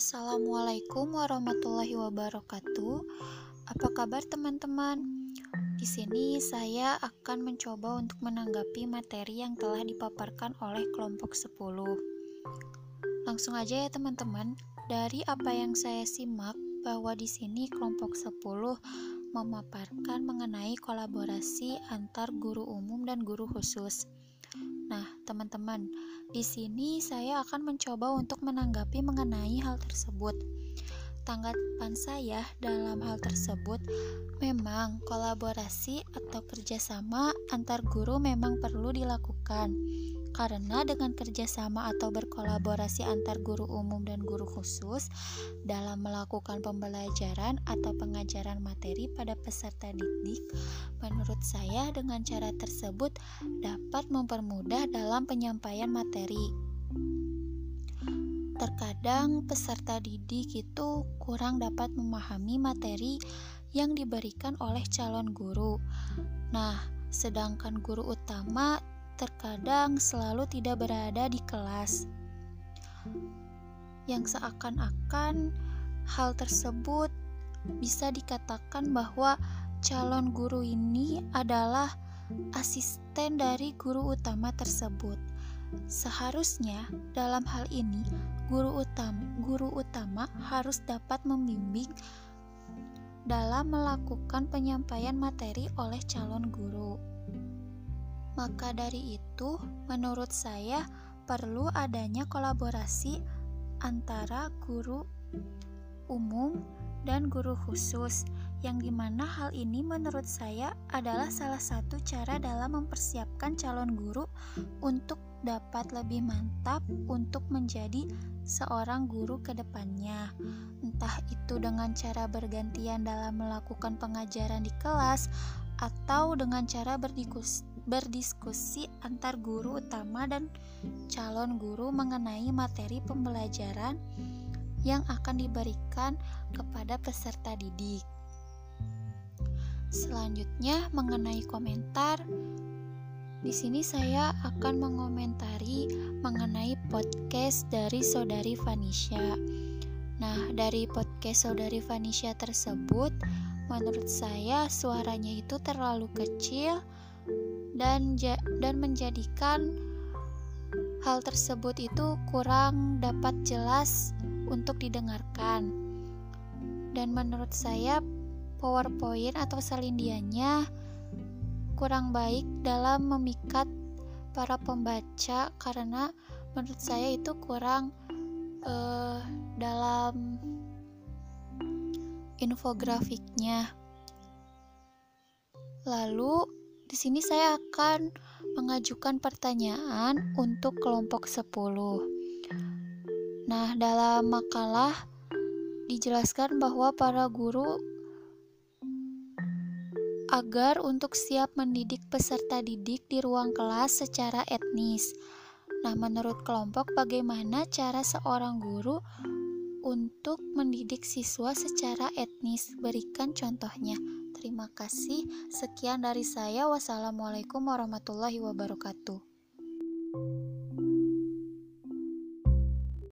Assalamualaikum warahmatullahi wabarakatuh. Apa kabar teman-teman? Di sini saya akan mencoba untuk menanggapi materi yang telah dipaparkan oleh kelompok 10. Langsung aja ya teman-teman. Dari apa yang saya simak bahwa di sini kelompok 10 memaparkan mengenai kolaborasi antar guru umum dan guru khusus. Nah, teman-teman, di sini saya akan mencoba untuk menanggapi mengenai hal tersebut. Tanggapan saya dalam hal tersebut memang kolaborasi atau kerjasama antar guru memang perlu dilakukan karena dengan kerjasama atau berkolaborasi antar guru umum dan guru khusus dalam melakukan pembelajaran atau pengajaran materi pada peserta didik, menurut saya dengan cara tersebut dapat mempermudah dalam penyampaian materi. Terkadang peserta didik itu kurang dapat memahami materi yang diberikan oleh calon guru. Nah, sedangkan guru utama terkadang selalu tidak berada di kelas, yang seakan-akan hal tersebut bisa dikatakan bahwa calon guru ini adalah asisten dari guru utama tersebut. Seharusnya dalam hal ini guru utama guru utama harus dapat membimbing dalam melakukan penyampaian materi oleh calon guru. Maka dari itu, menurut saya perlu adanya kolaborasi antara guru umum dan guru khusus yang di mana hal ini menurut saya adalah salah satu cara dalam mempersiapkan calon guru untuk dapat lebih mantap untuk menjadi seorang guru ke depannya. Entah itu dengan cara bergantian dalam melakukan pengajaran di kelas atau dengan cara berdiskusi berdiskusi antar guru utama dan calon guru mengenai materi pembelajaran yang akan diberikan kepada peserta didik. Selanjutnya, mengenai komentar, di sini saya akan mengomentari mengenai podcast dari Saudari Vanisha. Nah, dari podcast Saudari Vanisha tersebut, menurut saya suaranya itu terlalu kecil dan dan menjadikan hal tersebut itu kurang dapat jelas untuk didengarkan. Dan menurut saya PowerPoint atau salindiannya kurang baik dalam memikat para pembaca karena menurut saya itu kurang uh, dalam infografiknya. Lalu di sini saya akan mengajukan pertanyaan untuk kelompok 10. Nah, dalam makalah dijelaskan bahwa para guru agar untuk siap mendidik peserta didik di ruang kelas secara etnis. Nah, menurut kelompok bagaimana cara seorang guru untuk mendidik siswa secara etnis? Berikan contohnya. Terima kasih. Sekian dari saya. Wassalamualaikum warahmatullahi wabarakatuh.